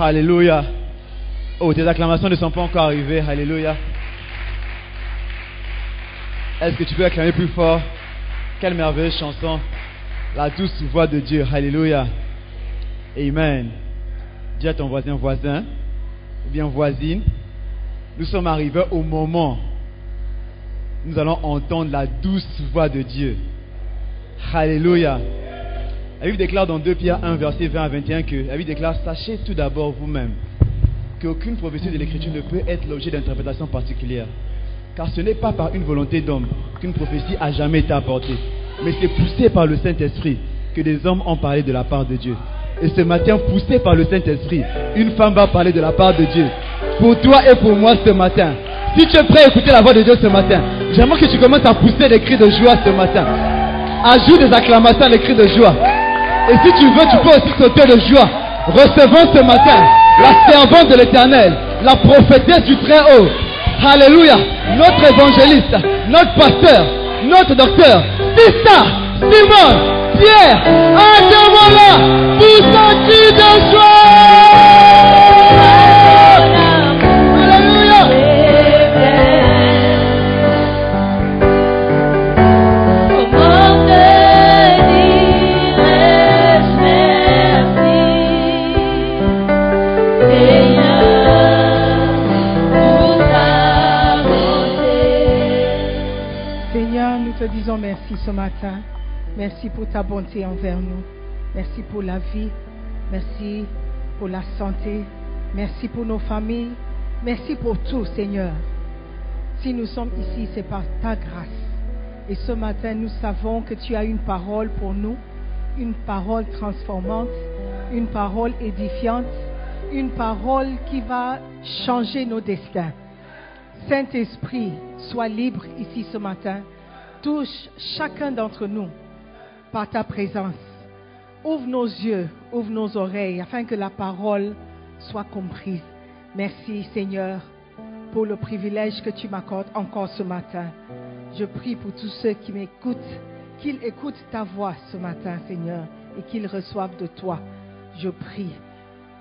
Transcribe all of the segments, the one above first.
Alléluia. Oh, tes acclamations ne sont pas encore arrivées. Alléluia. Est-ce que tu peux acclamer plus fort? Quelle merveilleuse chanson. La douce voix de Dieu. Alléluia. Amen. Dis à ton voisin, voisin, ou bien voisine, nous sommes arrivés au moment nous allons entendre la douce voix de Dieu. Alléluia. La Bible déclare dans 2 Pierre 1, verset 20 à 21 que la Bible déclare Sachez tout d'abord vous-même qu'aucune prophétie de l'Écriture ne peut être l'objet d'interprétation particulière. Car ce n'est pas par une volonté d'homme qu'une prophétie a jamais été apportée, mais c'est poussé par le Saint-Esprit que des hommes ont parlé de la part de Dieu. Et ce matin, poussé par le Saint-Esprit, une femme va parler de la part de Dieu. Pour toi et pour moi ce matin. Si tu es prêt à écouter la voix de Dieu ce matin, j'aimerais que tu commences à pousser des cris de joie ce matin. Ajoute des acclamations à des cris de joie. Et si tu veux, tu peux aussi sauter de joie. Recevons ce matin la servante de l'éternel, la prophétesse du Très-Haut. Alléluia. Notre évangéliste, notre pasteur, notre docteur. C'est ça. Simon, Pierre, un cri de joie? Seigneur, nous te disons merci ce matin. Merci pour ta bonté envers nous. Merci pour la vie. Merci pour la santé. Merci pour nos familles. Merci pour tout, Seigneur. Si nous sommes ici, c'est par ta grâce. Et ce matin, nous savons que tu as une parole pour nous, une parole transformante, une parole édifiante, une parole qui va changer nos destins. Saint-Esprit, sois libre ici ce matin. Touche chacun d'entre nous par ta présence. Ouvre nos yeux, ouvre nos oreilles afin que la parole soit comprise. Merci Seigneur pour le privilège que tu m'accordes encore ce matin. Je prie pour tous ceux qui m'écoutent, qu'ils écoutent ta voix ce matin Seigneur et qu'ils reçoivent de toi. Je prie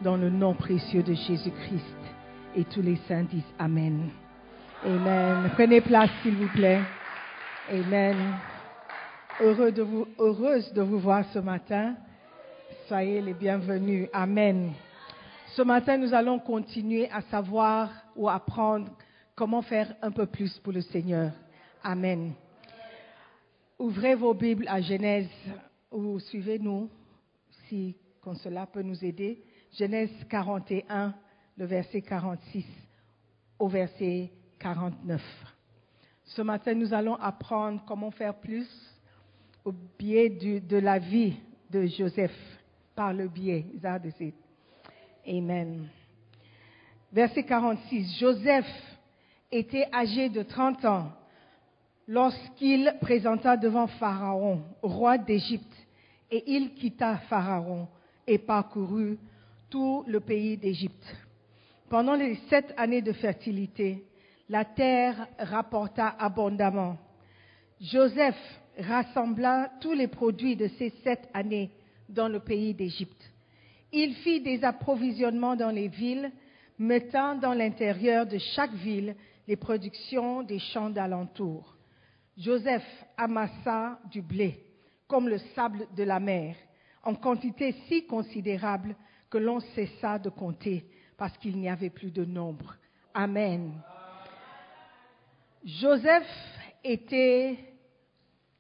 dans le nom précieux de Jésus-Christ. Et tous les saints disent Amen. Amen. Prenez place, s'il vous plaît. Amen. Heureux de vous, heureuse de vous voir ce matin. Soyez les bienvenus. Amen. Ce matin, nous allons continuer à savoir ou apprendre comment faire un peu plus pour le Seigneur. Amen. Ouvrez vos Bibles à Genèse ou suivez-nous si comme cela peut nous aider. Genèse 41, le verset 46 au verset 49. Ce matin, nous allons apprendre comment faire plus au biais de la vie de Joseph, par le biais. Amen. Verset 46. Joseph était âgé de 30 ans lorsqu'il présenta devant Pharaon, roi d'Égypte, et il quitta Pharaon et parcourut tout le pays d'Égypte. Pendant les sept années de fertilité, la terre rapporta abondamment. Joseph rassembla tous les produits de ces sept années dans le pays d'Égypte. Il fit des approvisionnements dans les villes, mettant dans l'intérieur de chaque ville les productions des champs d'alentour. Joseph amassa du blé, comme le sable de la mer, en quantité si considérable que l'on cessa de compter, parce qu'il n'y avait plus de nombre. Amen. Joseph était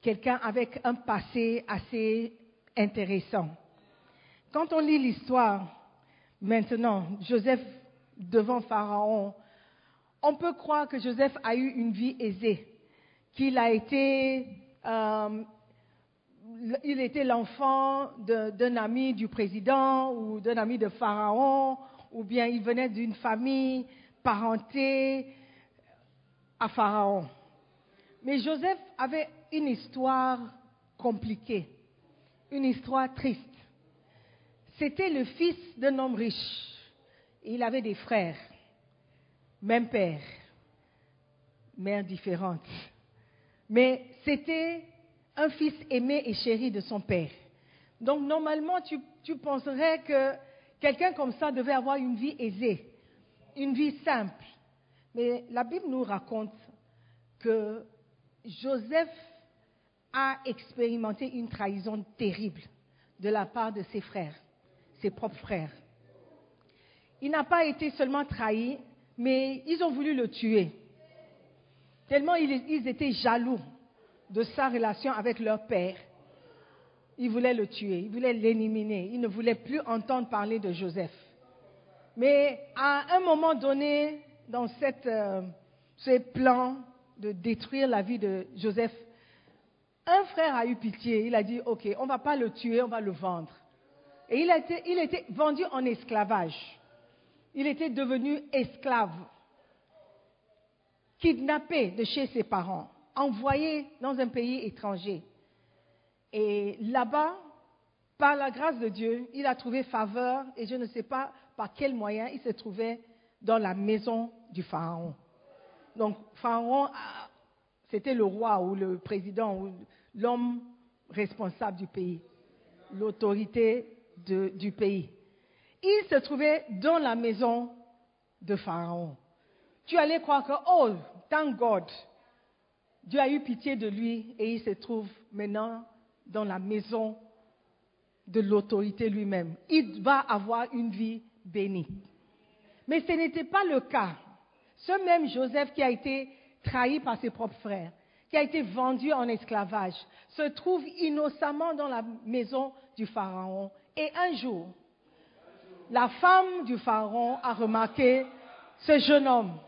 quelqu'un avec un passé assez intéressant. Quand on lit l'histoire, maintenant, Joseph devant Pharaon, on peut croire que Joseph a eu une vie aisée, qu'il a été, euh, il était l'enfant d'un ami du président ou d'un ami de Pharaon, ou bien il venait d'une famille parentée à Pharaon. Mais Joseph avait une histoire compliquée, une histoire triste. C'était le fils d'un homme riche. Il avait des frères, même père, mère différente. Mais c'était un fils aimé et chéri de son père. Donc normalement, tu, tu penserais Quelqu'un comme ça devait avoir une vie aisée, une vie simple. Mais la Bible nous raconte que Joseph a expérimenté une trahison terrible de la part de ses frères, ses propres frères. Il n'a pas été seulement trahi, mais ils ont voulu le tuer. Tellement ils, étaient jaloux de sa relation avec leur père. Ils voulaient le tuer, ils voulaient l'éliminer, ils ne voulaient plus entendre parler de Joseph. Mais à un moment donné, dans euh, ce plan de détruire la vie de Joseph, un frère a eu pitié. Il a dit, OK, on ne va pas le tuer, on va le vendre. Et il a été, il a été vendu en esclavage. Il était devenu esclave, kidnappé de chez ses parents, envoyé dans un pays étranger. Et là-bas, par la grâce de Dieu, il a trouvé faveur et je ne sais pas par quel moyen il se trouvait dans la maison du Pharaon. Donc, Pharaon, c'était le roi ou le président ou l'homme responsable du pays, l'autorité du pays. Il se trouvait dans la maison de Pharaon. Tu allais croire que, oh, thank God, Dieu a eu pitié de lui et il se trouve maintenant dans la maison de l'autorité lui-même. Il va avoir une vie bénie. Mais ce n'était pas le cas. Ce même Joseph qui a été trahi par ses propres frères, qui a été vendu en esclavage, se trouve innocemment dans la maison du Pharaon. Et un jour, la femme du Pharaon a remarqué ce jeune homme,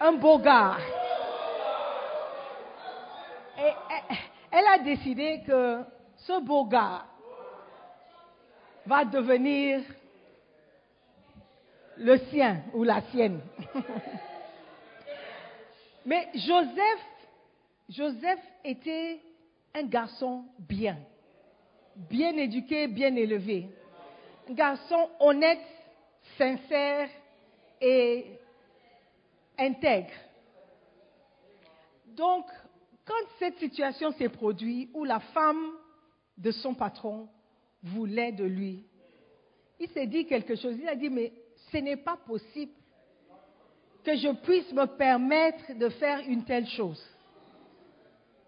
un beau gars. Et elle a décidé que ce beau gars va devenir le sien ou la sienne. Mais Joseph, Joseph était un garçon bien, bien éduqué, bien élevé. Un garçon honnête, sincère et intègre. Donc, quand cette situation s'est produite où la femme de son patron voulait de lui, il s'est dit quelque chose. Il a dit, mais ce n'est pas possible que je puisse me permettre de faire une telle chose.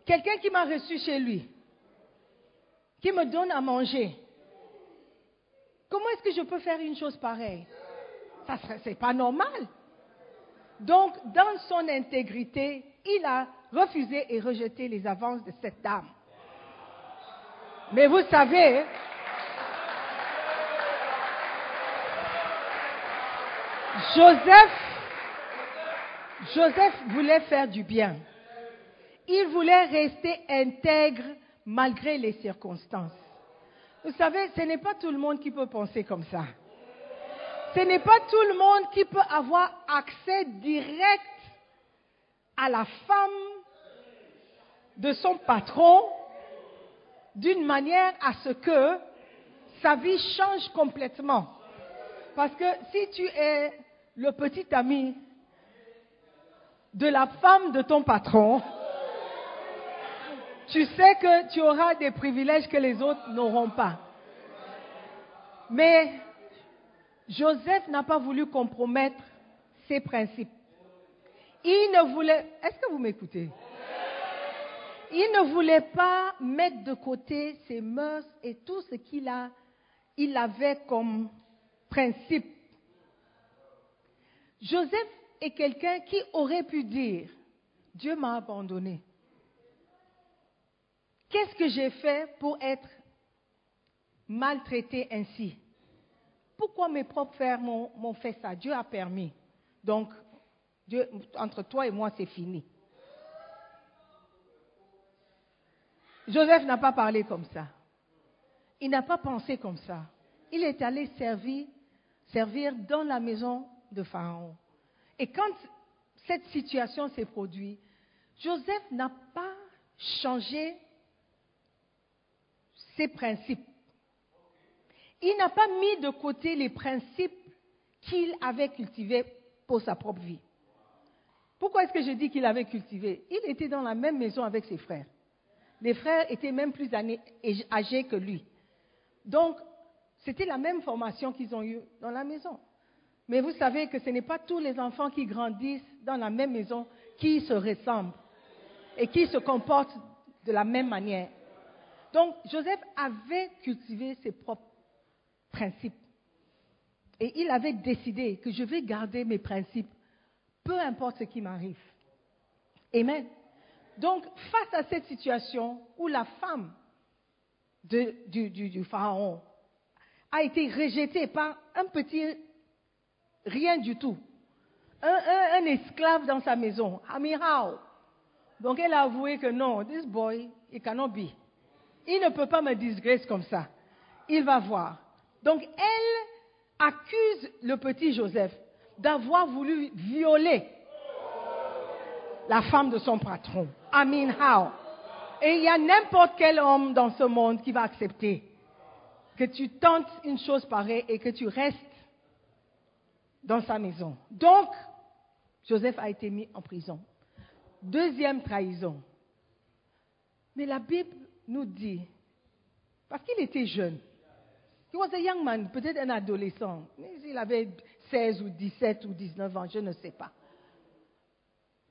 Quelqu'un qui m'a reçu chez lui, qui me donne à manger, comment est-ce que je peux faire une chose pareille? Ça c'est pas normal. Donc, dans son intégrité, il a refusé et rejeté les avances de cette dame. Mais vous savez, Joseph, Joseph voulait faire du bien. Il voulait rester intègre malgré les circonstances. Vous savez, ce n'est pas tout le monde qui peut penser comme ça. Ce n'est pas tout le monde qui peut avoir accès direct à la femme de son patron d'une manière à ce que sa vie change complètement. Parce que si tu es le petit ami de la femme de ton patron, tu sais que tu auras des privilèges que les autres n'auront pas. Mais Joseph n'a pas voulu compromettre ses principes. Il ne voulait... Est-ce que vous m'écoutez? Il ne voulait pas mettre de côté ses mœurs et tout ce qu'il avait comme principe Joseph est quelqu'un qui aurait pu dire, Dieu m'a abandonné. Qu'est-ce que j'ai fait pour être maltraité ainsi? Pourquoi mes propres frères m'ont fait ça? Dieu a permis. Donc, Dieu, entre toi et moi, c'est fini. Joseph n'a pas parlé comme ça. Il n'a pas pensé comme ça. Il est allé servir, servir dans la maison de Pharaon. Et quand cette situation s'est produite, Joseph n'a pas changé ses principes. Il n'a pas mis de côté les principes qu'il avait cultivés pour sa propre vie. Pourquoi est-ce que je dis qu'il avait cultivé? Il était dans la même maison avec ses frères. Les frères étaient même plus âgés que lui. Donc, C'était la même formation qu'ils ont eue dans la maison. Mais vous savez que ce n'est pas tous les enfants qui grandissent dans la même maison qui se ressemblent et qui se comportent de la même manière. Donc, Joseph avait cultivé ses propres principes. Et il avait décidé que je vais garder mes principes, peu importe ce qui m'arrive. Amen. Donc, face à cette situation où la femme du, pharaon a été rejetée par un petit rien du tout, un, esclave dans sa maison, Amirao. Donc, elle a avoué que non, this boy, he cannot be. Il ne peut pas me disgrace comme ça. Il va voir. Donc, elle accuse le petit Joseph d'avoir voulu violer la femme de son patron. Amin how? Et il y a n'importe quel homme dans ce monde qui va accepter que tu tentes une chose pareille et que tu restes dans sa maison. Donc, Joseph a été mis en prison. Deuxième trahison. Mais la Bible nous dit, parce qu'il était jeune, he was a young man, peut-être un adolescent, il avait 16 ou 17 ou 19 ans, je ne sais pas.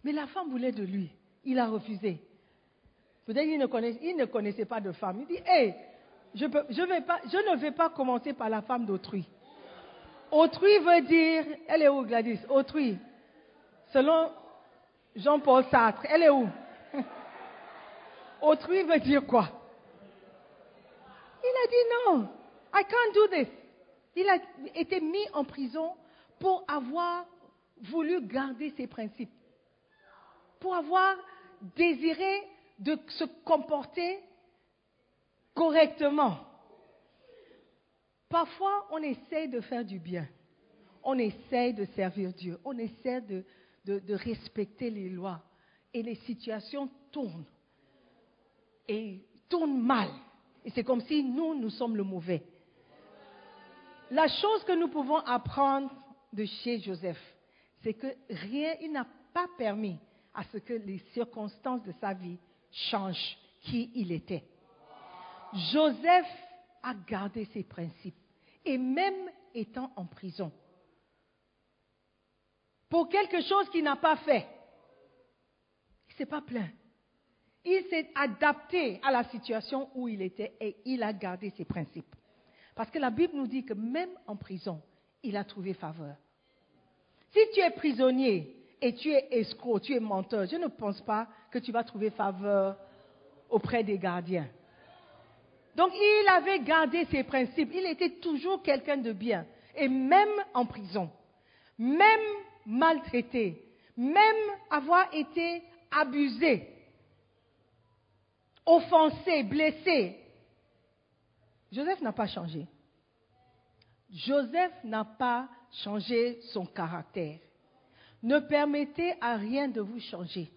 Mais la femme voulait de lui. Il a refusé. Peut-être ne, ne connaissait pas de femme. Il dit, hé, je, je ne vais pas commencer par la femme d'autrui. Autrui veut dire, elle est où Gladys? Autrui. Selon Jean-Paul Sartre, elle est où? Autrui veut dire quoi? Il a dit non, I can't do this. Il a été mis en prison pour avoir voulu garder ses principes pour avoir désiré de se comporter correctement. Parfois, on essaie de faire du bien. On essaie de servir Dieu. On essaie de, de respecter les lois. Et les situations tournent. Et tournent mal. Et c'est comme si nous, nous sommes le mauvais. La chose que nous pouvons apprendre de chez Joseph, c'est que rien, il n'a pas permis à ce que les circonstances de sa vie changent qui il était. Joseph a gardé ses principes et même étant en prison, pour quelque chose qu'il n'a pas fait, il ne s'est pas plaint. Il s'est adapté à la situation où il était et il a gardé ses principes. Parce que la Bible nous dit que même en prison, il a trouvé faveur. Si tu es prisonnier et tu es escroc, tu es menteur, je ne pense pas que tu vas trouver faveur auprès des gardiens. Donc il avait gardé ses principes, il était toujours quelqu'un de bien, et même en prison, même maltraité, même avoir été abusé, offensé, blessé, Joseph n'a pas changé. Joseph n'a pas changé son caractère. Ne permettez à rien de vous changer,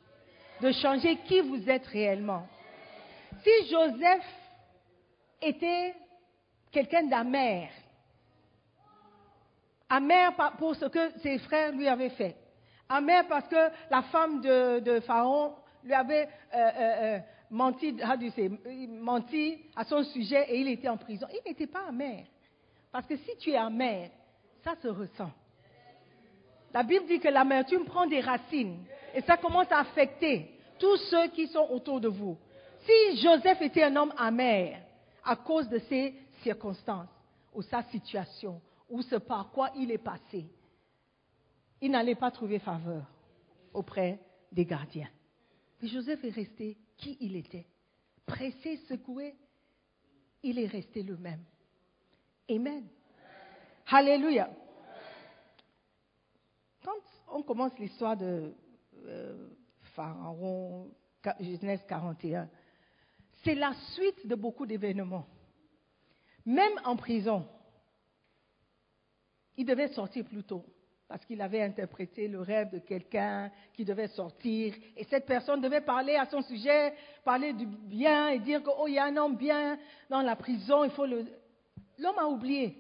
de changer qui vous êtes réellement. Si Joseph était quelqu'un d'amer, amer pour ce que ses frères lui avaient fait, amer parce que la femme de, Pharaon lui avait euh, euh, euh, menti, menti à son sujet et il était en prison. Il n'était pas amer. Parce que si tu es amer, ça se ressent. La Bible dit que l'amertume prend des racines et ça commence à affecter tous ceux qui sont autour de vous. Si Joseph était un homme amer à cause de ses circonstances ou sa situation ou ce par quoi il est passé, il n'allait pas trouver faveur auprès des gardiens. Mais Joseph est resté qui il était. Pressé, secoué, il est resté le même. Amen. Alléluia on commence l'histoire de euh, Pharaon, Genèse 41, c'est la suite de beaucoup d'événements. Même en prison, il devait sortir plus tôt parce qu'il avait interprété le rêve de quelqu'un qui devait sortir et cette personne devait parler à son sujet, parler du bien et dire qu'il oh, y a un homme bien dans la prison, il faut le... L'homme a oublié.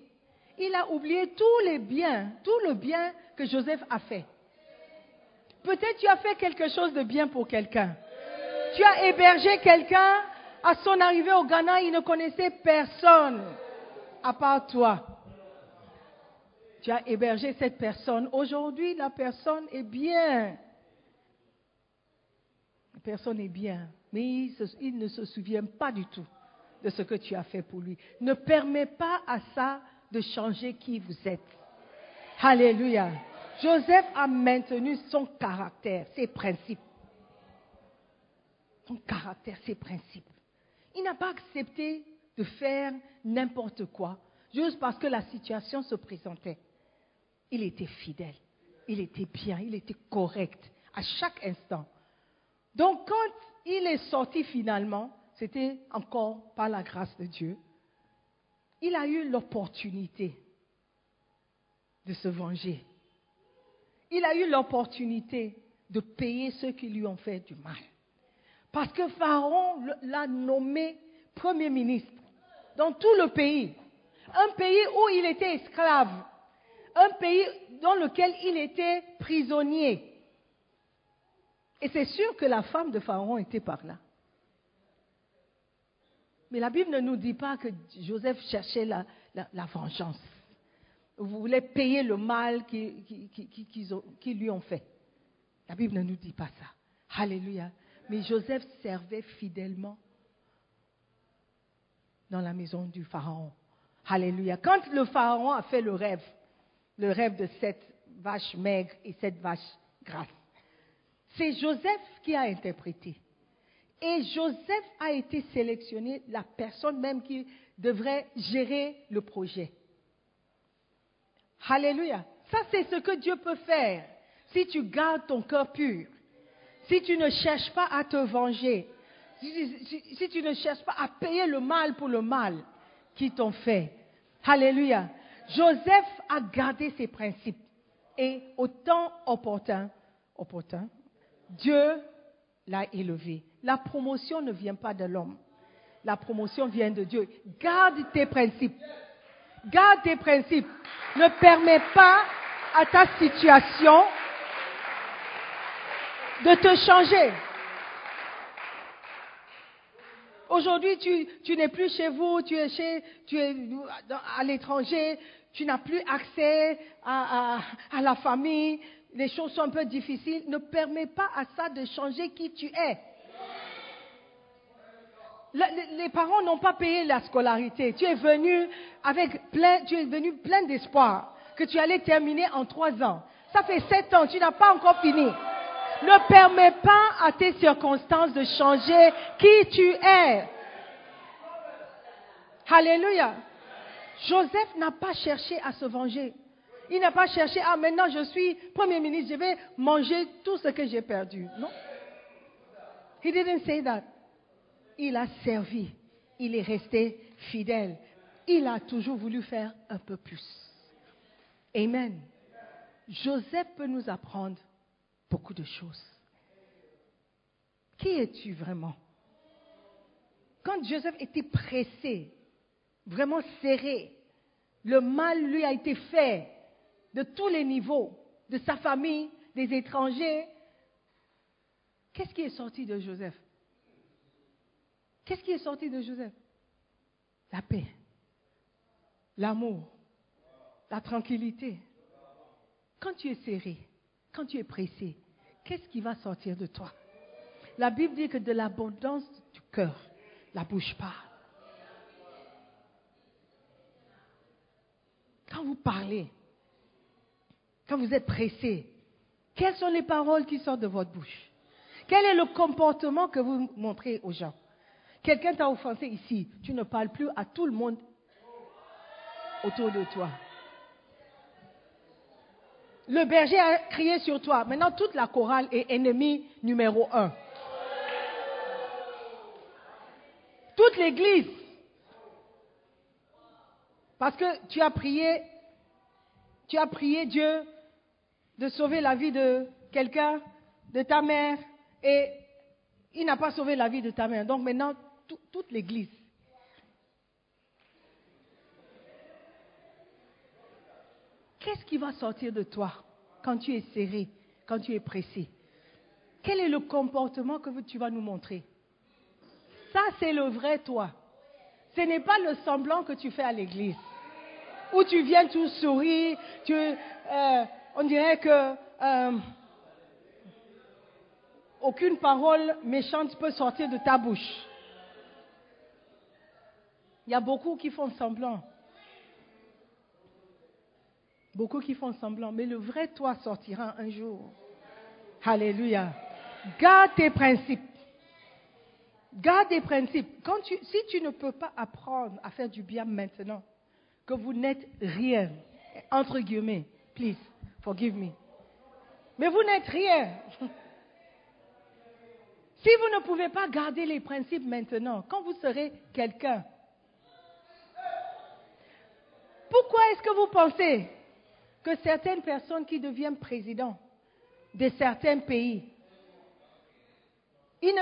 Il a oublié tous les biens, tout le bien que Joseph a fait. Peut-être tu as fait quelque chose de bien pour quelqu'un. Tu as hébergé quelqu'un. À son arrivée au Ghana, il ne connaissait personne. à part toi. Tu as hébergé cette personne. Aujourd'hui, la personne est bien. La personne est bien, mais il, ne se souvient pas du tout de ce que tu as fait pour lui. Ne permets pas à ça de changer qui vous êtes. Alléluia. Joseph a maintenu son caractère, ses principes. Son caractère, ses principes. N'a pas accepté de faire n'importe quoi, juste parce que la situation se présentait. Il était fidèle, il était bien, il était correct à chaque instant. Donc quand il est sorti finalement, c'était encore par la grâce de Dieu, il a eu l'opportunité de se venger. Il a eu l'opportunité de payer ceux qui lui ont fait du mal. Parce que Pharaon l'a nommé Premier ministre dans tout le pays. Un pays où il était esclave. Un pays dans lequel il était prisonnier. Et c'est sûr que la femme de Pharaon était par là. Mais la Bible ne nous dit pas que Joseph cherchait la, vengeance. Vous voulez payer le mal qu'ils lui ont fait. La Bible ne nous dit pas ça. Alléluia. Mais Joseph servait fidèlement dans la maison du Pharaon. Alléluia. Quand le Pharaon a fait le rêve, le rêve de cette vache maigre et cette vache grasse, c'est Joseph qui a interprété. Et Joseph a été sélectionné, la personne même qui devrait gérer le projet. Alléluia. Ça, c'est ce que Dieu peut faire si tu gardes ton cœur pur. Si tu ne cherches pas à te venger. Si, tu ne cherches pas à payer le mal pour le mal qu'ils t'ont fait. Alléluia. Joseph a gardé ses principes. Et au temps opportun, opportun, Dieu l'a élevé. La promotion ne vient pas de l'homme. La promotion vient de Dieu. Garde tes principes. Garde tes principes. Ne permets pas à ta situation de te changer. Aujourd'hui, tu, tu n'es plus chez vous, tu es, chez, tu es à l'étranger, tu n'as plus accès à, à- la famille, les choses sont un peu difficiles. Ne permets pas à ça de changer qui tu es. Les parents n'ont pas payé la scolarité. Tu es venu avec plein, tu es venu plein d'espoir que tu allais terminer en trois ans. Ça fait sept ans, tu n'as pas encore fini. Ne permets pas à tes circonstances de changer qui tu es. Alléluia. Joseph n'a pas cherché à se venger. Il n'a pas cherché, ah maintenant je suis Premier ministre, je vais manger tout ce que j'ai perdu. Non. He didn't say that. Il a servi. Il est resté fidèle. Il a toujours voulu faire un peu plus. Amen. Joseph peut nous apprendre beaucoup de choses. Qui es-tu vraiment? Quand Joseph était pressé, vraiment serré, le mal lui a été fait de tous les niveaux, de sa famille, des étrangers. Qu'est-ce qui est sorti de Joseph? Qu'est-ce qui est sorti de Joseph? La paix, l'amour, la tranquillité. Quand tu es serré, quand tu es pressé, qu'est-ce qui va sortir de toi? La Bible dit que de l'abondance du cœur, la bouche parle. Quand vous parlez, quand vous êtes pressé, quelles sont les paroles qui sortent de votre bouche? Quel est le comportement que vous montrez aux gens? Quelqu'un t'a offensé ici, tu ne parles plus à tout le monde autour de toi. Le berger a crié sur toi. Maintenant, toute la chorale est ennemi numéro un. Toute l'église. Parce que tu as prié, tu as prié Dieu de sauver la vie de quelqu'un, de ta mère, et il n'a pas sauvé la vie de ta mère. Donc maintenant, tout- toute l'église. Qu'est-ce qui va sortir de toi quand tu es serré, quand tu es pressé? Quel est le comportement que tu vas nous montrer? Ça, c'est le vrai toi. Ce n'est pas le semblant que tu fais à l'église. où tu viens tout sourire, tu, euh, on dirait que euh, aucune parole méchante peut sortir de ta bouche. Il y a beaucoup qui font semblant. Beaucoup qui font semblant, mais le vrai toi sortira un jour. Alléluia. Garde tes principes. Garde tes principes. Si tu ne peux pas apprendre à faire du bien maintenant, que vous n'êtes rien, entre guillemets, please, forgive me. Mais vous n'êtes rien. Si vous ne pouvez pas garder les principes maintenant, quand vous serez quelqu'un, pourquoi est-ce que vous pensez que certaines personnes qui deviennent présidents de certains pays, ils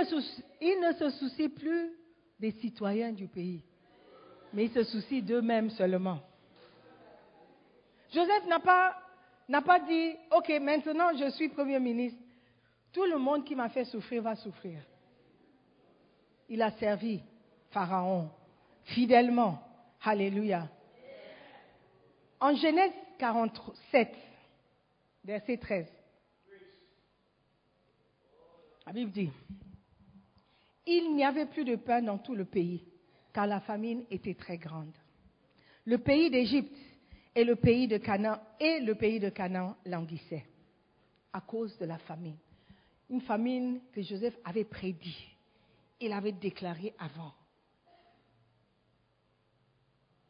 ne, se soucient plus des citoyens du pays, mais ils se soucient d'eux-mêmes seulement. Joseph n'a pas, n'a pas dit, OK, maintenant je suis Premier ministre, tout le monde qui m'a fait souffrir va souffrir. Il a servi Pharaon fidèlement. Alléluia. En Genèse 47, verset 13, la Bible dit, il n'y avait plus de pain dans tout le pays, car la famine était très grande. Le pays d'Égypte et le pays de Canaan et le pays de Canaan languissaient à cause de la famine. Une famine que Joseph avait prédit. Il avait déclaré avant.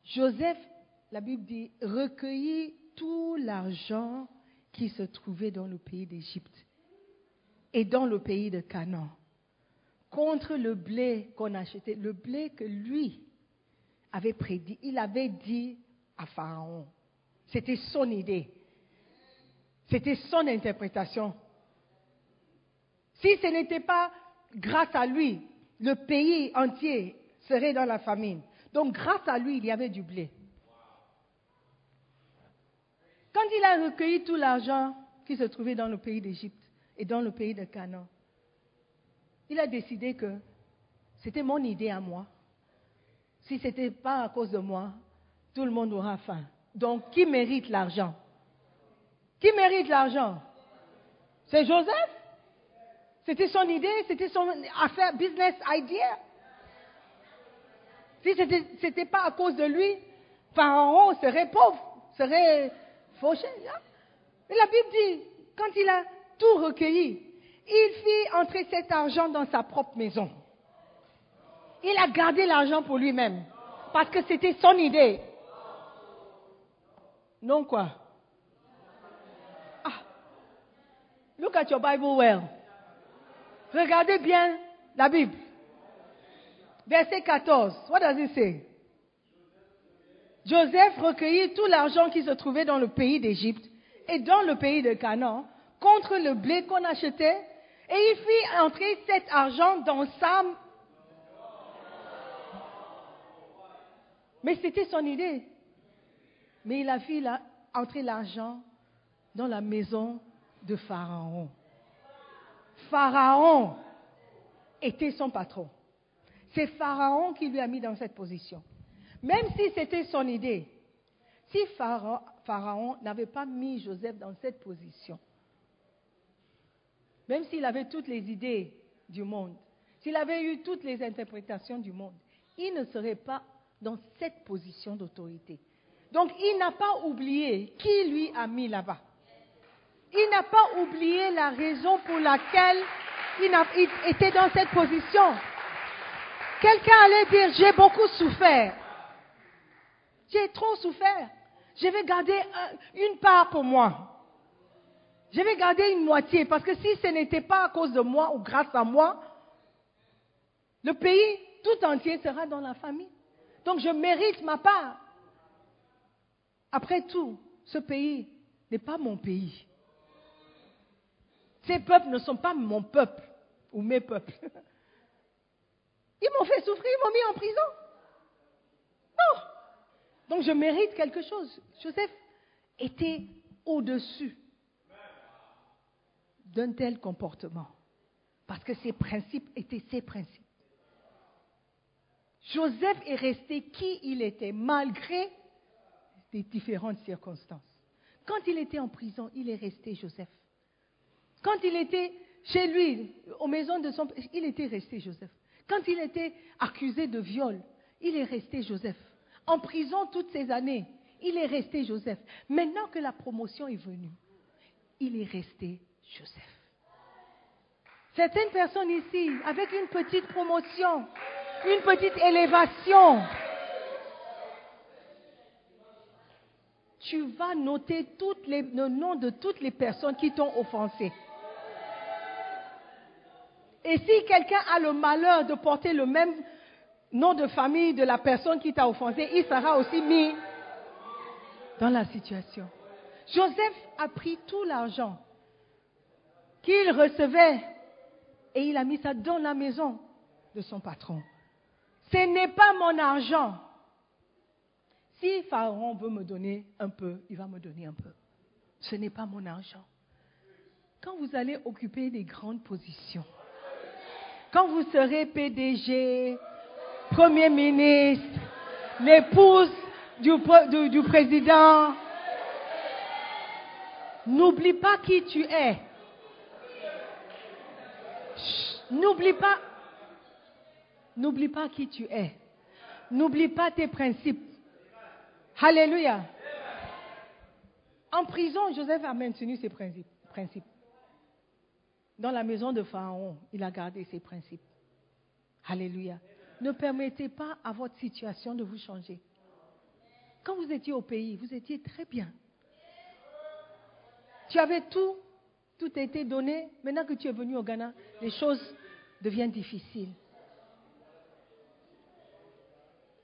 Joseph, la Bible dit, recueillit tout l'argent qui se trouvait dans le pays d'Égypte et dans le pays de Canaan contre le blé qu'on achetait, le blé que lui avait prédit. Il avait dit à Pharaon. C'était son idée. C'était son interprétation. Si ce n'était pas grâce à lui, le pays entier serait dans la famine. Donc grâce à lui, il y avait du blé. Quand il a recueilli tout l'argent qui se trouvait dans le pays d'Égypte et dans le pays de Canaan, il a décidé que c'était mon idée à moi. Si ce n'était pas à cause de moi, tout le monde aura faim. Donc, qui mérite l'argent? Qui mérite l'argent? C'est Joseph? C'était son idée, c'était son affaire, business idea? Si ce n'était pas à cause de lui, Pharaon serait pauvre, serait Mais la Bible dit, quand il a tout recueilli, il fit entrer cet argent dans sa propre maison. Il a gardé l'argent pour lui-même. Parce que c'était son idée. Non quoi? Ah. Look at your Bible well. Regardez bien la Bible. Verset 14. What does it say? Joseph recueillit tout l'argent qui se trouvait dans le pays d'Égypte et dans le pays de Canaan contre le blé qu'on achetait et il fit entrer cet argent dans sa... Mais c'était son idée. Mais il a fait entrer l'argent dans la maison de Pharaon. Pharaon était son patron. C'est Pharaon qui lui a mis dans cette position. Même si c'était son idée, si Pharaon n'avait pas mis Joseph dans cette position, même s'il avait toutes les idées du monde, s'il avait eu toutes les interprétations du monde, il ne serait pas dans cette position d'autorité. Donc il n'a pas oublié qui lui a mis là-bas. Il n'a pas oublié la raison pour laquelle il, était dans cette position. Quelqu'un allait dire, j'ai beaucoup souffert. J'ai trop souffert. Je vais garder une part pour moi. Je vais garder une moitié parce que si ce n'était pas à cause de moi ou grâce à moi, le pays tout entier sera dans la famille. Donc je mérite ma part. Après tout, ce pays n'est pas mon pays. Ces peuples ne sont pas mon peuple ou mes peuples. Ils m'ont fait souffrir, ils m'ont mis en prison. Non. Donc je mérite quelque chose. Joseph était au-dessus d'un tel comportement. Parce que ses principes étaient ses principes. Joseph est resté qui il était, malgré des différentes circonstances. Quand il était en prison, il est resté Joseph. Quand il était chez lui, aux maisons de son il était resté Joseph. Quand il était accusé de viol, il est resté Joseph. En prison toutes ces années, il est resté Joseph. Maintenant que la promotion est venue, il est resté Joseph. Certaines personnes ici, avec une petite promotion, une petite élévation, tu vas noter les, le nom de toutes les personnes qui t'ont offensé. Et si quelqu'un a le malheur de porter le même nom de famille de la personne qui t'a offensé, il sera aussi mis dans la situation. Joseph a pris tout l'argent qu'il recevait et il a mis ça dans la maison de son patron. Ce n'est pas mon argent. Si Pharaon veut me donner un peu, il va me donner un peu. Ce n'est pas mon argent. Quand vous allez occuper des grandes positions, quand vous serez PDG, Premier ministre, l'épouse du, du, président, n'oublie pas qui tu es. N'oublie pas, n'oublie pas qui tu es. N'oublie pas tes principes. Alléluia. En prison, Joseph a maintenu ses principes. Dans la maison de Pharaon, il a gardé ses principes. Alléluia. Ne permettez pas à votre situation de vous changer. Quand vous étiez au pays, vous étiez très bien. Tu avais tout, tout a été donné. Maintenant que tu es venu au Ghana, les choses deviennent difficiles.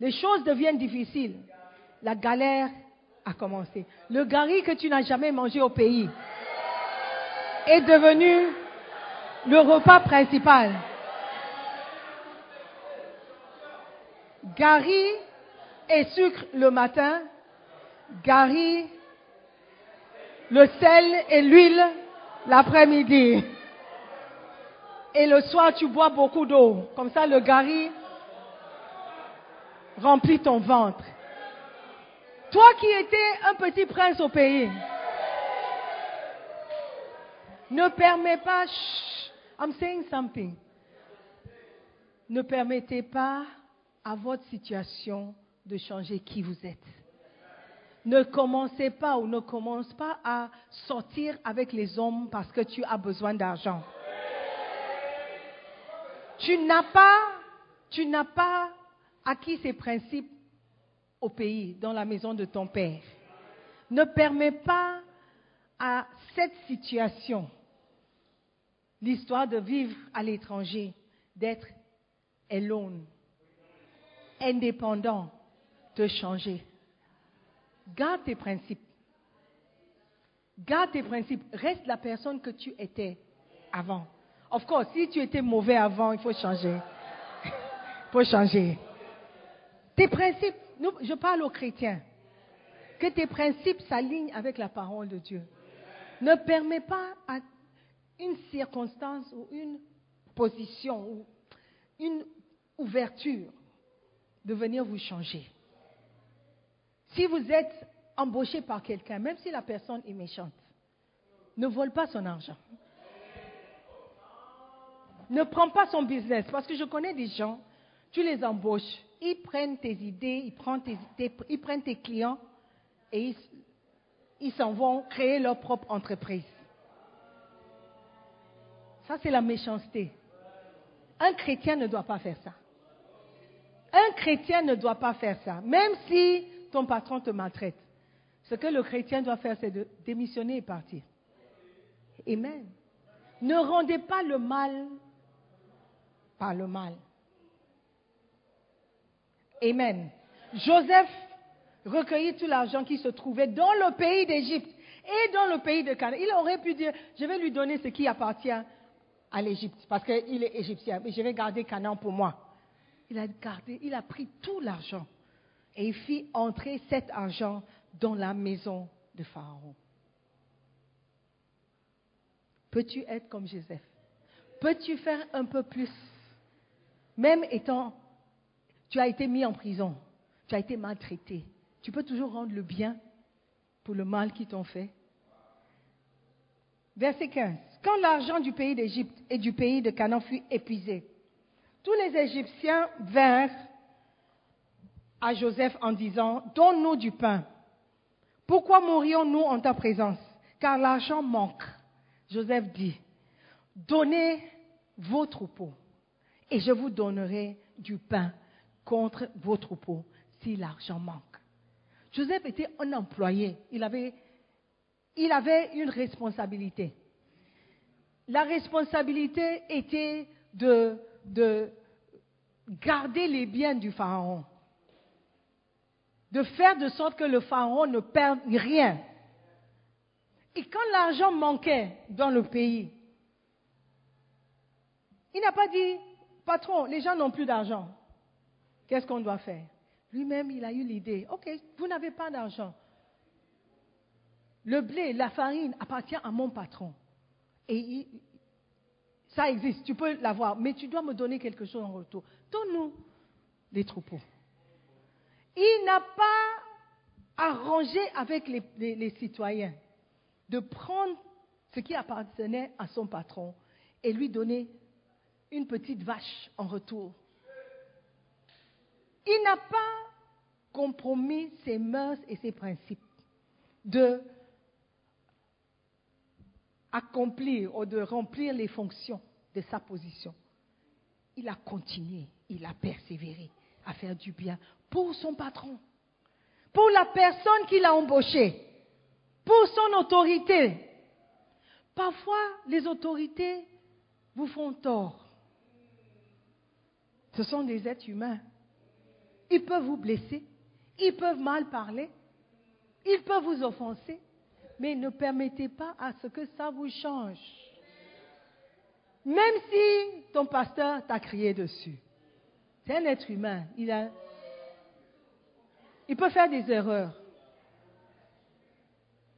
Les choses deviennent difficiles. La galère a commencé. Le gari que tu n'as jamais mangé au pays est devenu le repas principal. Gari et sucre le matin, gari, le sel et l'huile l'après-midi. Et le soir, tu bois beaucoup d'eau. Comme ça, le gari remplit ton ventre. Toi qui étais un petit prince au pays, ne permets pas, I'm saying something. Ne permettez pas à votre situation de changer qui vous êtes. Ne commencez pas ou ne commence pas à sortir avec les hommes parce que tu as besoin d'argent. Tu n'as pas, tu n'as pas acquis ces principes au pays, dans la maison de ton père. Ne permets pas à cette situation, l'histoire de vivre à l'étranger, d'être alone, indépendant, de changer. Garde tes principes. Garde tes principes. Reste la personne que tu étais avant. Of course, si tu étais mauvais avant, il faut changer. Il faut changer. Tes principes, je parle aux chrétiens, que tes principes s'alignent avec la parole de Dieu. Ne permets pas à une circonstance ou une position ou une ouverture de venir vous changer. Si vous êtes embauché par quelqu'un, même si la personne est méchante, ne vole pas son argent. Ne prends pas son business, parce que je connais des gens, tu les embauches, ils prennent tes idées, ils prennent tes, ils prennent tes clients et ils, ils s'en vont créer leur propre entreprise. Ça, c'est la méchanceté. Un chrétien ne doit pas faire ça. Un chrétien ne doit pas faire ça, même si ton patron te maltraite. Ce que le chrétien doit faire, c'est de démissionner et partir. Amen. Ne rendez pas le mal par le mal. Amen. Joseph recueillit tout l'argent qui se trouvait dans le pays d'Égypte et dans le pays de Canaan. Il aurait pu dire, je vais lui donner ce qui appartient à l'Égypte, parce qu'il est égyptien, mais je vais garder Canaan pour moi. Il a gardé, il a pris tout l'argent et il fit entrer cet argent dans la maison de Pharaon. Peux-tu être comme Joseph? Peux-tu faire un peu plus? Même étant, tu as été mis en prison, tu as été maltraité, tu peux toujours rendre le bien pour le mal qu'ils t'ont fait. Verset 15. Quand l'argent du pays d'Égypte et du pays de Canaan fut épuisé, tous les Égyptiens vinrent à Joseph en disant, Donne-nous du pain. Pourquoi mourrions-nous en ta présence? Car l'argent manque. Joseph dit, Donnez vos troupeaux et je vous donnerai du pain contre vos troupeaux si l'argent manque. Joseph était un employé. Il avait, il avait une responsabilité. La responsabilité était de, de garder les biens du Pharaon. De faire de sorte que le Pharaon ne perde rien. Et quand l'argent manquait dans le pays, il n'a pas dit, patron, les gens n'ont plus d'argent. Qu'est-ce qu'on doit faire? Lui-même, il a eu l'idée, ok, vous n'avez pas d'argent. Le blé, la farine appartient à mon patron. Et ça existe, tu peux l'avoir, mais tu dois me donner quelque chose en retour. Donne-nous les troupeaux. Il n'a pas arrangé avec les citoyens de prendre ce qui appartenait à son patron et lui donner une petite vache en retour. Il n'a pas compromis ses mœurs et ses principes de accomplir ou de remplir les fonctions de sa position. Il a continué, il a persévéré à faire du bien pour son patron, pour la personne qu'il a embauchée, pour son autorité. Parfois, les autorités vous font tort. Ce sont des êtres humains. Ils peuvent vous blesser, ils peuvent mal parler, ils peuvent vous offenser, mais ne permettez pas à ce que ça vous change. Même si ton pasteur t'a crié dessus. C'est un être humain. Il, a, il peut faire des erreurs.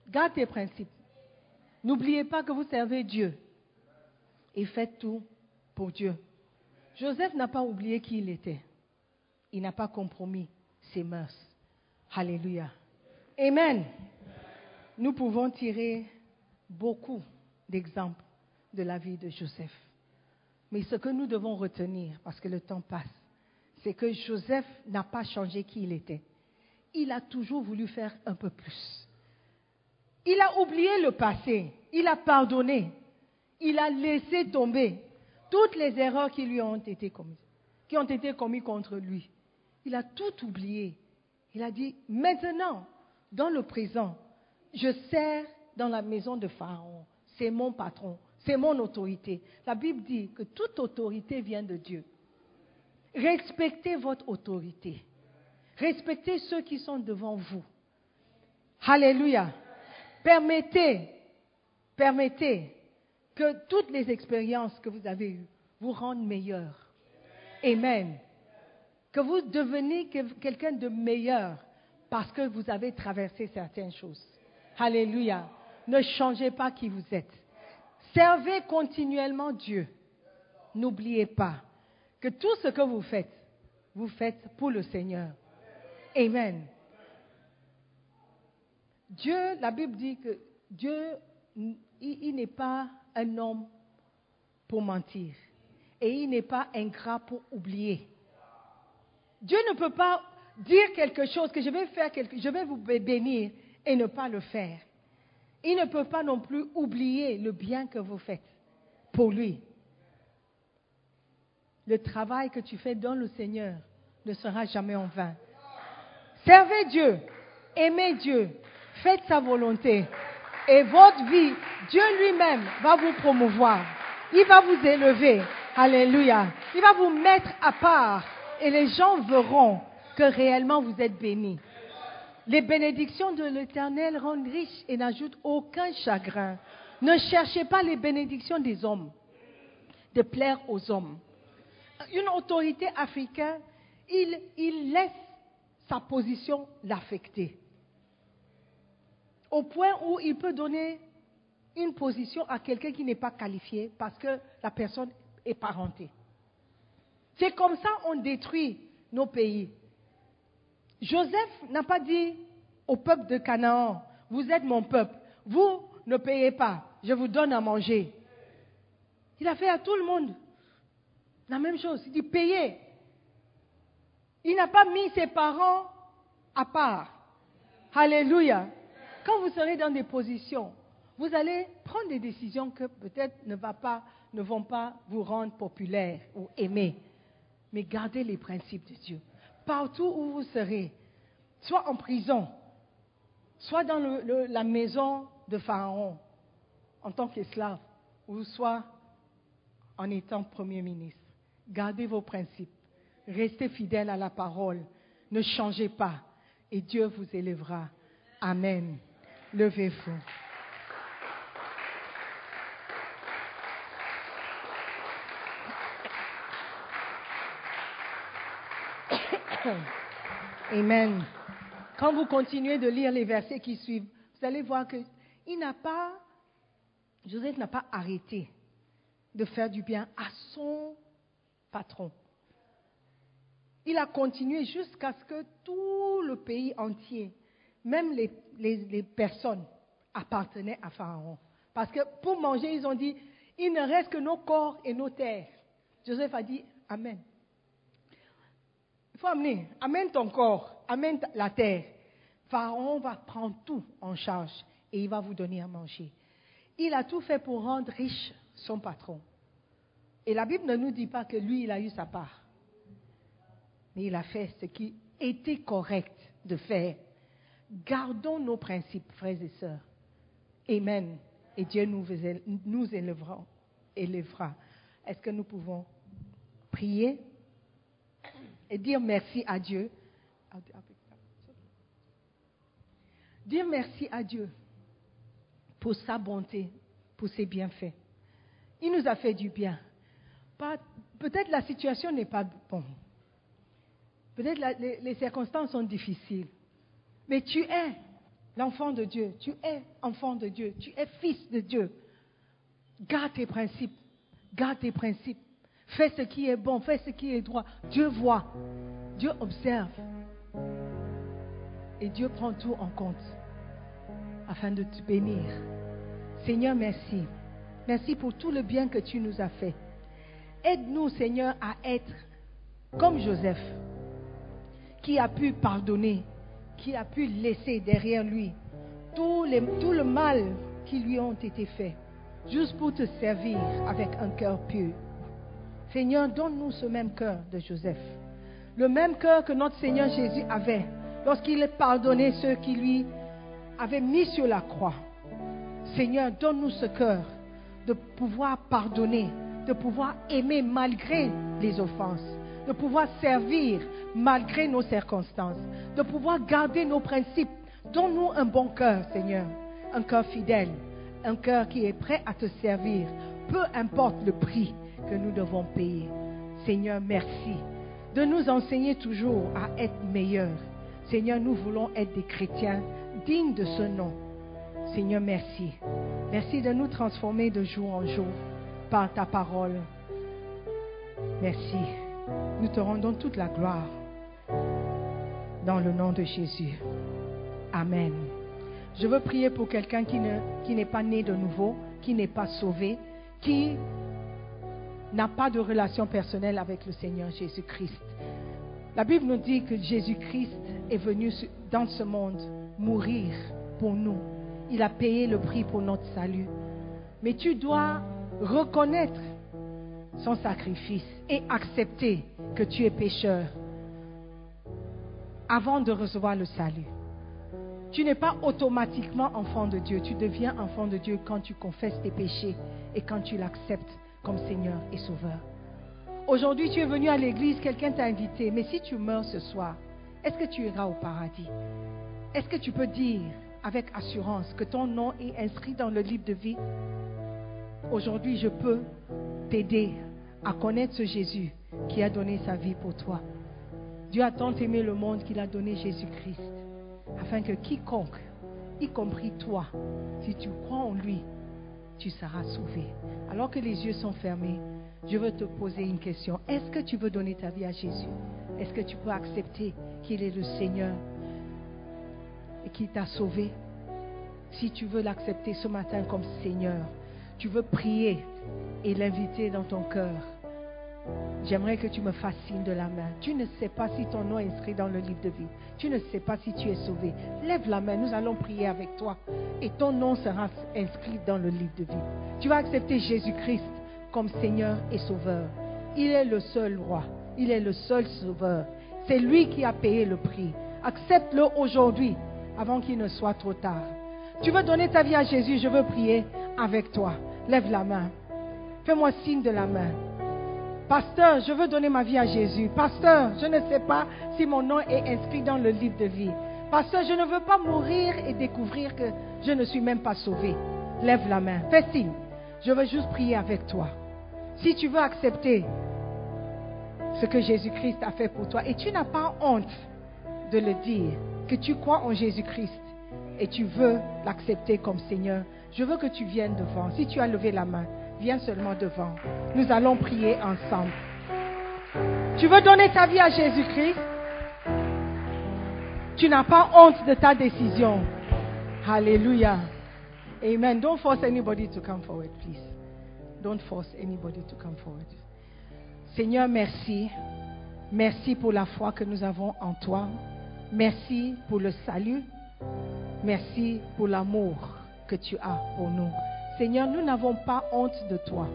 Garde tes principes. N'oubliez pas que vous servez Dieu. Et faites tout pour Dieu. Joseph n'a pas oublié qui il était. Il n'a pas compromis ses mœurs. Alléluia. Amen. Nous pouvons tirer beaucoup d'exemples de la vie de Joseph. Mais ce que nous devons retenir, parce que le temps passe, c'est que Joseph n'a pas changé qui il était. Il a toujours voulu faire un peu plus. Il a oublié le passé. Il a pardonné. Il a laissé tomber toutes les erreurs qui lui ont été commises, qui ont été commises contre lui. Il a tout oublié. Il a dit, maintenant, dans le présent, je sers dans la maison de Pharaon. C'est mon patron, c'est mon autorité. La Bible dit que toute autorité vient de Dieu. Respectez votre autorité. Respectez ceux qui sont devant vous. Alléluia. Permettez, permettez que toutes les expériences que vous avez eues vous rendent meilleur. Amen. Que vous deveniez quelqu'un de meilleur parce que vous avez traversé certaines choses. Alléluia. Ne changez pas qui vous êtes. Servez continuellement Dieu. N'oubliez pas que tout ce que vous faites, vous faites pour le Seigneur. Amen. Dieu, la Bible dit que Dieu, il n'est pas un homme pour mentir. Et il n'est pas ingrat pour oublier. Dieu ne peut pas dire quelque chose, que je vais faire quelque je vais vous bénir et ne pas le faire. Il ne peut pas non plus oublier le bien que vous faites pour lui. Le travail que tu fais dans le Seigneur ne sera jamais en vain. Servez Dieu, aimez Dieu, faites sa volonté et votre vie, Dieu lui-même va vous promouvoir. Il va vous élever. Alléluia. Il va vous mettre à part et les gens verront que réellement vous êtes bénis. Les bénédictions de l'Éternel rendent riches et n'ajoutent aucun chagrin. Ne cherchez pas les bénédictions des hommes, de plaire aux hommes. Une autorité africaine, il, laisse sa position l'affecter au point où il peut donner une position à quelqu'un qui n'est pas qualifié parce que la personne est parentée. C'est comme ça qu'on détruit nos pays. Joseph n'a pas dit au peuple de Canaan, vous êtes mon peuple, vous ne payez pas, je vous donne à manger. Il a fait à tout le monde la même chose. Il dit payez. Il n'a pas mis ses parents à part. Alléluia. Quand vous serez dans des positions, vous allez prendre des décisions que peut-être ne, ne vont pas vous rendre populaire ou aimé. Mais gardez les principes de Dieu. Partout où vous serez, soit en prison, soit dans la maison de Pharaon en tant qu'esclave, ou soit en étant Premier ministre. Gardez vos principes. Restez fidèles à la parole. Ne changez pas. Et Dieu vous élèvera. Amen. Levez-vous. Amen. Quand vous continuez de lire les versets qui suivent, vous allez voir que il n'a pas, Joseph n'a pas arrêté de faire du bien à son patron. Il a continué jusqu'à ce que tout le pays entier, même les, personnes, appartenaient à Pharaon. Parce que pour manger, ils ont dit, il ne reste que nos corps et nos terres. Joseph a dit, Amen. Faut amener, amène ton corps, amène la terre. Pharaon va prendre tout en charge et il va vous donner à manger. Il a tout fait pour rendre riche son patron. Et la Bible ne nous dit pas que lui, il a eu sa part. Mais il a fait ce qui était correct de faire. Gardons nos principes, frères et sœurs. Amen. Et Dieu nous, élèvera. Est-ce que nous pouvons prier? Et dire merci à Dieu Dire merci à Dieu pour sa bonté, pour ses bienfaits. Il nous a fait du bien. Peut-être la situation n'est pas bonne. Peut-être les, les circonstances sont difficiles. Mais tu es l'enfant de Dieu. Tu es enfant de Dieu. Tu es fils de Dieu. Garde tes principes. Garde tes principes. Fais ce qui est bon. Fais ce qui est droit. Dieu voit. Dieu observe. Et Dieu prend tout en compte afin de te bénir. Seigneur, merci. Merci pour tout le bien que tu nous as fait. Aide-nous, Seigneur, à être comme Joseph, qui a pu pardonner, qui a pu laisser derrière lui tout, le mal qui lui ont été faits, juste pour te servir avec un cœur pur. Seigneur, donne-nous ce même cœur de Joseph, le même cœur que notre Seigneur Jésus avait lorsqu'il pardonnait ceux qui lui avaient mis sur la croix. Seigneur, donne-nous ce cœur de pouvoir pardonner, de pouvoir aimer malgré les offenses, de pouvoir servir malgré nos circonstances, de pouvoir garder nos principes. Donne-nous un bon cœur, Seigneur, un cœur fidèle, un cœur qui est prêt à te servir, peu importe le prix que nous devons payer. Seigneur, merci de nous enseigner toujours à être meilleurs. Seigneur, nous voulons être des chrétiens dignes de ce nom. Seigneur, merci. Merci de nous transformer de jour en jour par ta parole. Merci. Nous te rendons toute la gloire dans le nom de Jésus. Amen. Je veux prier pour quelqu'un qui, qui n'est pas né de nouveau, qui n'est pas sauvé, qui n'a pas de relation personnelle avec le Seigneur Jésus-Christ. La Bible nous dit que Jésus-Christ est venu dans ce monde mourir pour nous. Il a payé le prix pour notre salut. Mais tu dois reconnaître son sacrifice et accepter que tu es pécheur avant de recevoir le salut. Tu n'es pas automatiquement enfant de Dieu. Tu deviens enfant de Dieu quand tu confesses tes péchés et quand tu l'acceptes comme Seigneur et Sauveur. Aujourd'hui, tu es venu à l'église, quelqu'un t'a invité, mais si tu meurs ce soir, est-ce que tu iras au paradis? Est-ce que tu peux dire avec assurance que ton nom est inscrit dans le livre de vie? Aujourd'hui, je peux t'aider à connaître ce Jésus qui a donné sa vie pour toi. Dieu a tant aimé le monde qu'il a donné Jésus-Christ, afin que quiconque, y compris toi, si tu crois en lui, tu seras sauvé. Alors que les yeux sont fermés, Je veux te poser une question. Est-ce que tu veux donner ta vie à Jésus? Est-ce que tu peux accepter qu'il est le Seigneur et qu'il t'a sauvé? Si tu veux l'accepter ce matin comme Seigneur, tu veux prier et l'inviter dans ton cœur. J'aimerais que tu me fasses signe de la main. Tu ne sais pas si ton nom est inscrit dans le livre de vie. Tu ne sais pas si tu es sauvé. Lève la main, nous allons prier avec toi. Et ton nom sera inscrit dans le livre de vie. Tu vas accepter Jésus-Christ comme Seigneur et Sauveur. Il est le seul roi. Il est le seul Sauveur. C'est lui qui a payé le prix. Accepte-le aujourd'hui avant qu'il ne soit trop tard. Tu veux donner ta vie à Jésus, je veux prier avec toi. Lève la main. Fais-moi signe de la main. Pasteur, je veux donner ma vie à Jésus. Pasteur, je ne sais pas si mon nom est inscrit dans le livre de vie. Pasteur, je ne veux pas mourir et découvrir que je ne suis même pas sauvé. Lève la main. Fais signe. Je veux juste prier avec toi. Si tu veux accepter ce que Jésus-Christ a fait pour toi, et tu n'as pas honte de le dire, que tu crois en Jésus-Christ et tu veux l'accepter comme Seigneur, je veux que tu viennes devant. Si tu as levé la main, viens seulement devant. Nous allons prier ensemble. Tu veux donner ta vie à Jésus-Christ? Tu n'as pas honte de ta décision. Alléluia. Amen. Don't force anybody to come forward, please. Don't force anybody to come forward. Seigneur, merci. Merci pour la foi que nous avons en toi. Merci pour le salut. Merci pour l'amour que tu as pour nous. Seigneur, nous n'avons pas honte de toi.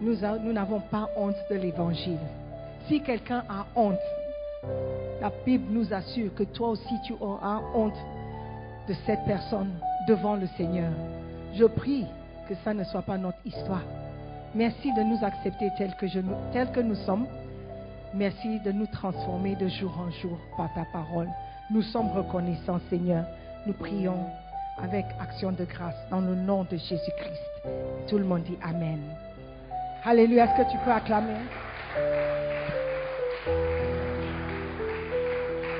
Nous n'avons pas honte de l'évangile. Si quelqu'un a honte, la Bible nous assure que toi aussi tu auras honte de cette personne devant le Seigneur. Je prie que ça ne soit pas notre histoire. Merci de nous accepter tels que, je, tels que nous sommes. Merci de nous transformer de jour en jour par ta parole. Nous sommes reconnaissants, Seigneur. Nous prions avec action de grâce dans le nom de Jésus-Christ. Tout le monde dit Amen. Alléluia. Est-ce que tu peux acclamer?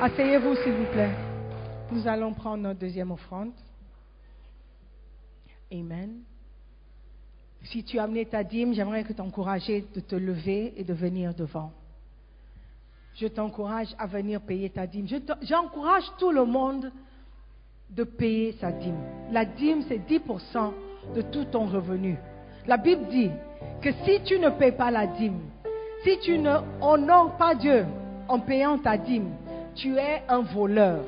Asseyez-vous, s'il vous plaît. Nous allons prendre notre deuxième offrande. Amen. Si tu as amené ta dîme, j'aimerais que t'encourager de te lever et de venir devant. Je t'encourage à venir payer ta dîme. J'encourage tout le monde de payer sa dîme. La dîme, c'est 10% de tout ton revenu. La Bible dit que si tu ne payes pas la dîme, si tu ne honores pas Dieu en payant ta dîme, tu es un voleur.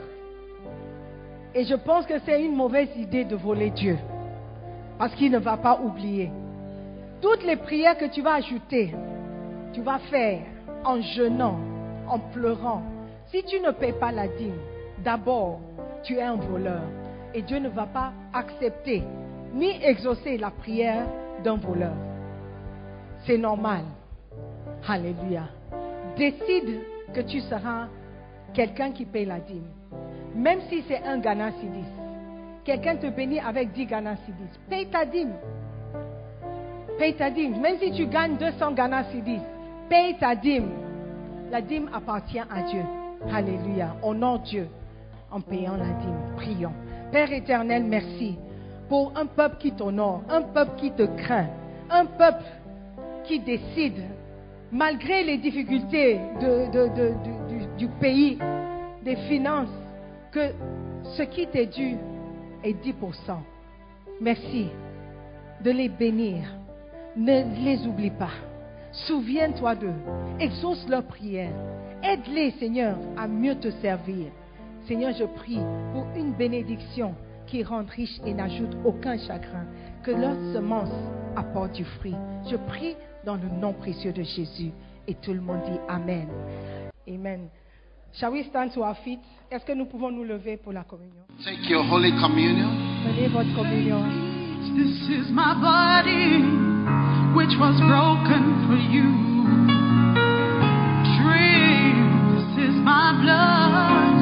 Et je pense que c'est une mauvaise idée de voler Dieu. Parce qu'il ne va pas oublier. Toutes les prières que tu vas ajouter, tu vas faire en jeûnant, en pleurant. Si tu ne payes pas la dîme, d'abord, tu es un voleur. Et Dieu ne va pas accepter ni exaucer la prière d'un voleur. C'est normal. Alléluia. Décide que tu seras quelqu'un qui paye la dîme. Même si c'est un Ghana Sidis. Quelqu'un te bénit avec 10 Ghana Sidis. Paye ta dîme. Paye ta dîme. Même si tu gagnes 200 Ghana Sidis, paye ta dîme. La dîme appartient à Dieu. Alléluia. Honore Dieu en payant la dîme. Prions. Père éternel, merci pour un peuple qui t'honore, un peuple qui te craint, un peuple qui décide, malgré les difficultés du, du pays, des finances, que ce qui t'est dû est 10%. Merci de les bénir. Ne les oublie pas. Souviens-toi d'eux. Exauce leurs prières. Aide-les, Seigneur, à mieux te servir. Seigneur, je prie pour une bénédiction qui rend riche et n'ajoute aucun chagrin. Que leur semence apporte du fruit. Je prie dans le nom précieux de Jésus. Et tout le monde dit Amen. Amen. Shall we stand to our feet? Est-ce que nous pouvons nous lever pour la communion? Take your Holy Communion. Prenez votre communion. This is my body, which was broken for you. Drink, this is my blood,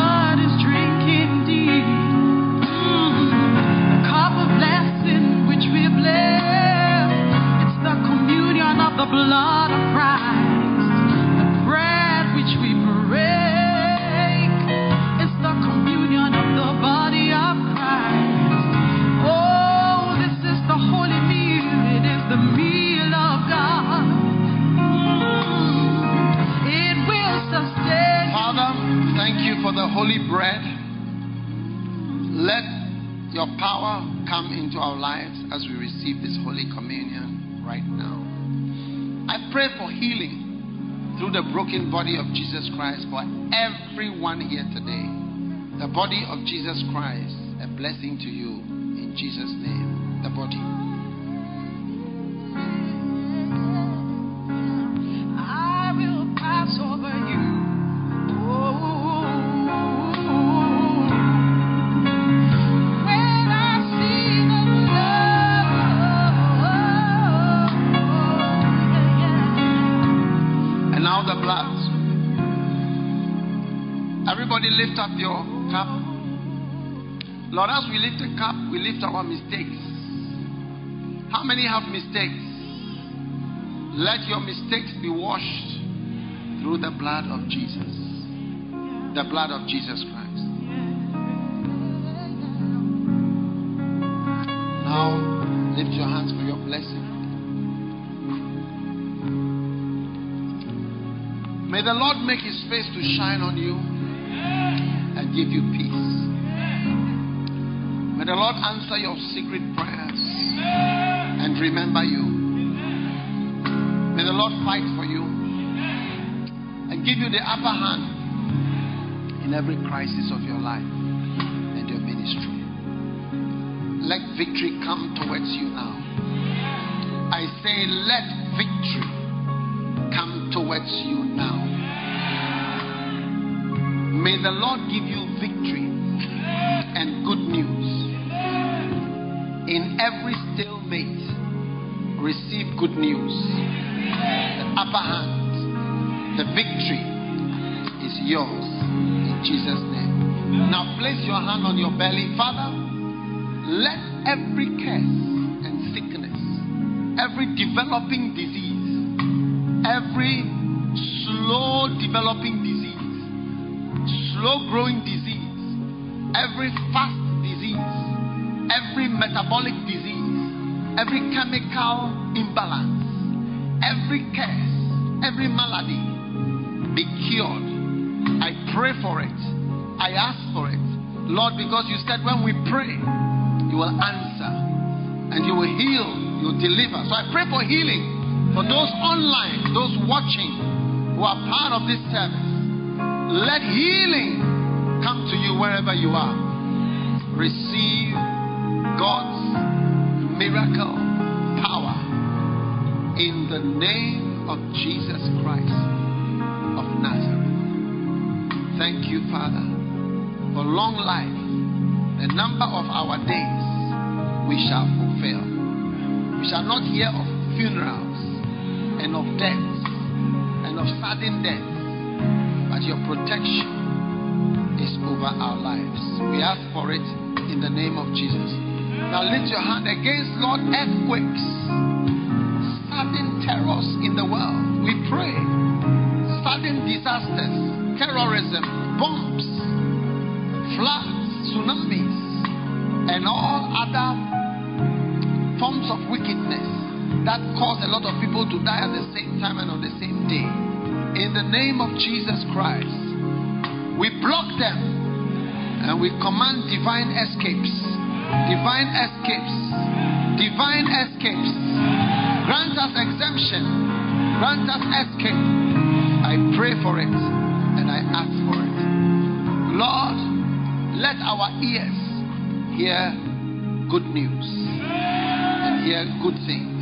healing through the broken body of Jesus Christ for everyone here today. The body of Jesus Christ, a blessing to you in Jesus' name. The body. Lift up your cup. Lord, as we lift the cup, we lift our mistakes. How many have mistakes? Let your mistakes be washed through the blood of Jesus. The blood of Jesus Christ. Now, lift your hands for your blessing. May the Lord make his face to shine on you give you peace. May the Lord answer your secret prayers and remember you. May the Lord fight for you and give you the upper hand in every crisis of your life and your ministry. Let victory come towards you now. I say, let victory come towards you now. May the Lord give you victory and good news. In every stalemate, receive good news. The upper hand, the victory is yours in Jesus' name. Now place your hand on your belly. Father, let every curse and sickness, every developing disease, every slow developing slow growing disease, every fast disease, every metabolic disease, every chemical imbalance, every curse, every malady be cured. I pray for it. I ask for it. Lord, because you said when we pray, you will answer and you will heal, you will deliver. So I pray for healing for those online, those watching who are part of this service. Let healing come to you wherever you are. Receive God's miracle power in the name of Jesus Christ of Nazareth. Thank you, Father, for long life. The number of our days we shall fulfill. We shall not hear of funerals and of deaths and of sudden deaths, but your protection is over our lives. We ask for it in the name of Jesus. Now lift your hand against Lord earthquakes, sudden terrors in the world. We pray sudden disasters, terrorism, bombs, floods, tsunamis, and all other forms of wickedness that cause a lot of people to die at the same time and on the same day. In the name of Jesus Christ, we block them and we command divine escapes, divine escapes, divine escapes. Grant us exemption, grant us escape. I pray for it and I ask for it. Lord, let our ears hear good news and hear good things.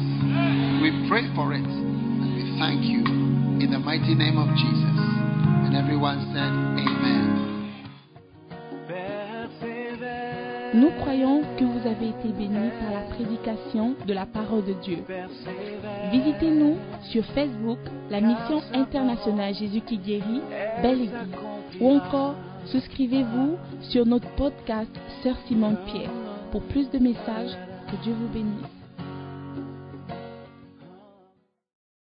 We pray for it and we thank you in the mighty name of Jesus. And everyone said, Amen. Nous croyons que vous avez été bénis par la prédication de la parole de Dieu. Visitez-nous sur Facebook, la mission internationale Jésus qui guérit, Belle Église. Ou encore, souscrivez-vous sur notre podcast Sœur Simone Pierre pour plus de messages. Que Dieu vous bénisse.